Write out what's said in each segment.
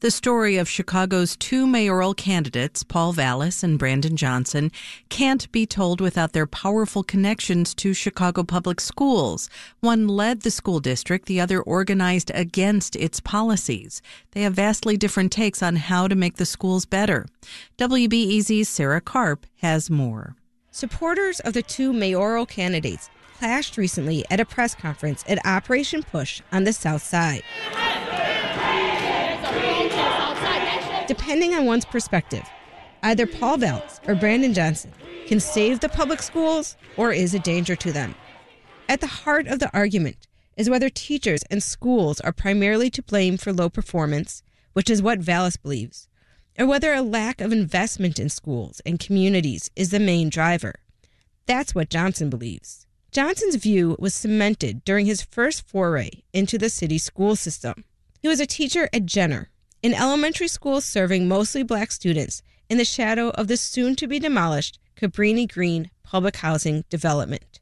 The story of Chicago's two mayoral candidates, Paul Vallas and Brandon Johnson, can't be told without their powerful connections to Chicago public schools. One led the school district, the other organized against its policies. They have vastly different takes on how to make the schools better. WBEZ's Sarah Karp has more. Supporters of the two mayoral candidates clashed recently at a press conference at Operation Push on the South Side. Depending on one's perspective, either Paul Vallas or Brandon Johnson can save the public schools or is a danger to them. At the heart of the argument is whether teachers and schools are primarily to blame for low performance, which is what Vallas believes, or whether a lack of investment in schools and communities is the main driver. That's what Johnson believes. Johnson's view was cemented during his first foray into the city school system. He was a teacher at Jenner, an elementary school serving mostly black students in the shadow of the soon to be demolished Cabrini Green public housing development.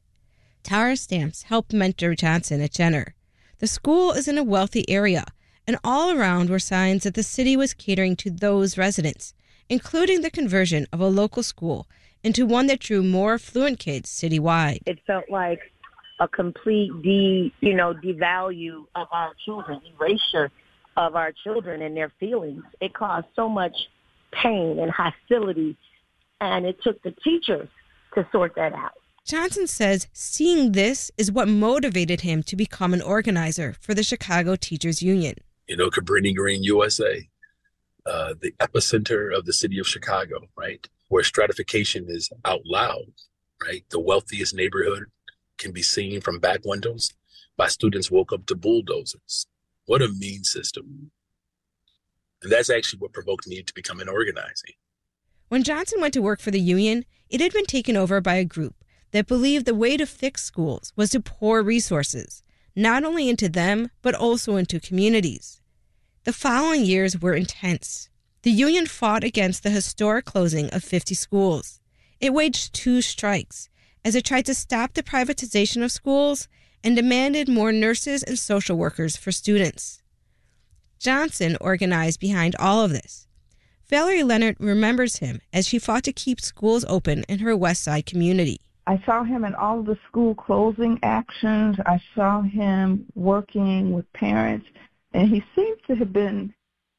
Tara Stamps helped mentor Johnson at Jenner. The school is in a wealthy area, and all around were signs that the city was catering to those residents, including the conversion of a local school into one that drew more affluent kids citywide. It felt like a complete de, you know, devalue of our children, erasure of our children and their feelings. It caused so much pain and hostility, and it took the teachers to sort that out. Johnson says seeing this is what motivated him to become an organizer for the Chicago Teachers Union. You know, Cabrini Green, USA, uh, the epicenter of the city of Chicago, right? where stratification is out loud, right? The wealthiest neighborhood can be seen from back windows. by students woke up to bulldozers. What a mean system. And that's actually what provoked me to become an organizing. When Johnson went to work for the union, it had been taken over by a group that believed the way to fix schools was to pour resources, not only into them, but also into communities. The following years were intense. The union fought against the historic closing of 50 schools. It waged two strikes as it tried to stop the privatization of schools and demanded more nurses and social workers for students. Johnson organized behind all of this. Valerie Leonard remembers him as she fought to keep schools open in her West Side community. I saw him in all of the school closing actions. I saw him working with parents, and he seemed to have been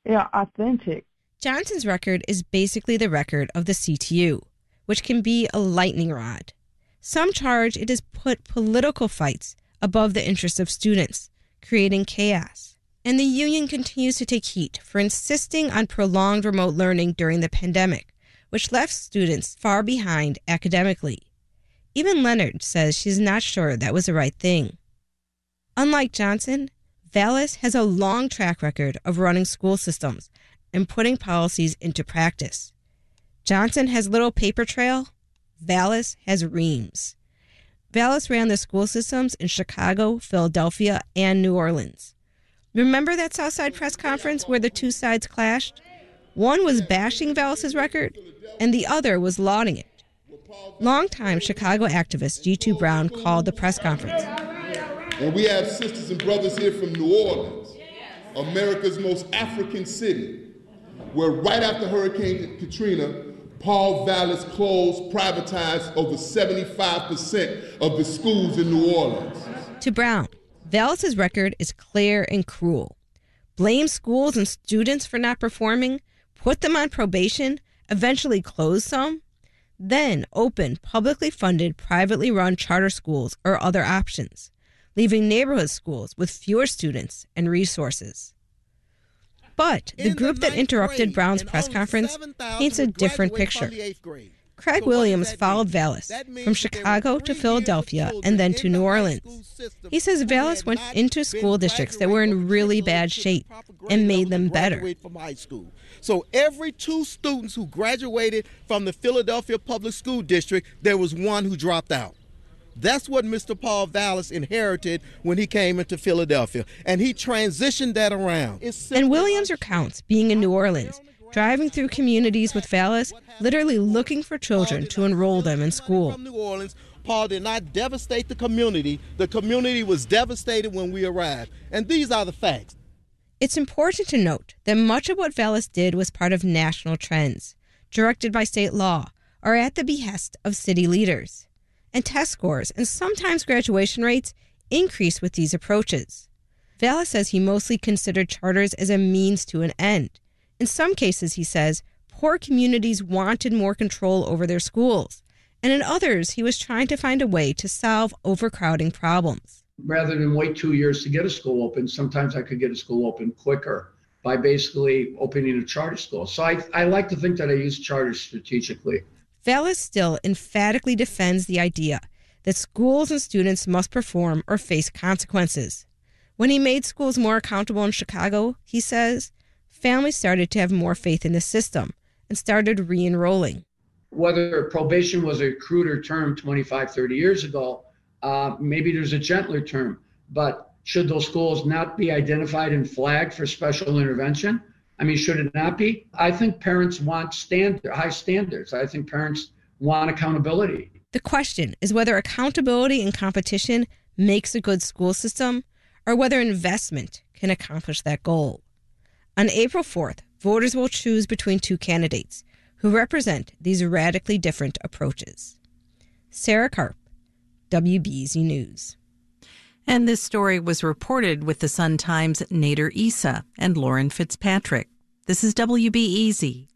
you know, authentic. Johnson's record is basically the record of the CTU, which can be a lightning rod. Some charge it has put political fights above the interests of students, creating chaos. And the union continues to take heat for insisting on prolonged remote learning during the pandemic, which left students far behind academically. Even Leonard says she's not sure that was the right thing. Unlike Johnson, Vallas has a long track record of running school systems and putting policies into practice. Johnson has little paper trail. Vallas has reams. Vallas ran the school systems in Chicago, Philadelphia, and New Orleans. Remember that Southside press conference where the two sides clashed? One was bashing Vallas's record, and the other was lauding it. Longtime Chicago activist Jitu Brown called the press conference. And we have sisters and brothers here from New Orleans, America's most African city where right after Hurricane Katrina, Paul Vallas closed, privatized over 75% of the schools in New Orleans. To Brown, Vallas's record is clear and cruel. Blame schools and students for not performing, put them on probation, eventually close some, then open publicly funded, privately run charter schools or other options, leaving neighborhood schools with fewer students and resources. But the group that interrupted Brown's press conference paints a different picture. Craig Williams followed Vallas from Chicago to Philadelphia and then to New Orleans. He says Vallas went into school districts that were in really bad shape and made them better. So every two students who graduated from the Philadelphia Public School District, there was one who dropped out. That's what Mr. Paul Vallas inherited when he came into Philadelphia, and he transitioned that around. And Williams recounts being in New Orleans, driving through communities with Vallas, literally looking for children to enroll them in school. From New Orleans, Paul did not devastate the community. The community was devastated when we arrived. And these are the facts. It's important to note that much of what Vallas did was part of national trends, directed by state law, or at the behest of city leaders. And test scores and sometimes graduation rates increase with these approaches. Vallas says he mostly considered charters as a means to an end. In some cases, he says, poor communities wanted more control over their schools, and in others, he was trying to find a way to solve overcrowding problems rather than wait two years to get a school open, sometimes I could get a school open quicker by basically opening a charter school. So I, I like to think that I use charters strategically. Vallas still emphatically defends the idea that schools and students must perform or face consequences. When he made schools more accountable in Chicago, he says, families started to have more faith in the system and started re enrolling. Whether probation was a cruder term 25, 30 years ago, uh, maybe there's a gentler term, but should those schools not be identified and flagged for special intervention? I mean, should it not be? I think parents want standard, high standards. I think parents want accountability. The question is whether accountability and competition makes a good school system or whether investment can accomplish that goal. On April 4th, voters will choose between two candidates who represent these radically different approaches. Sarah Karp, WBEZ News. And this story was reported with the Sun Times' Nader Issa and Lauren Fitzpatrick. This is WBEZ.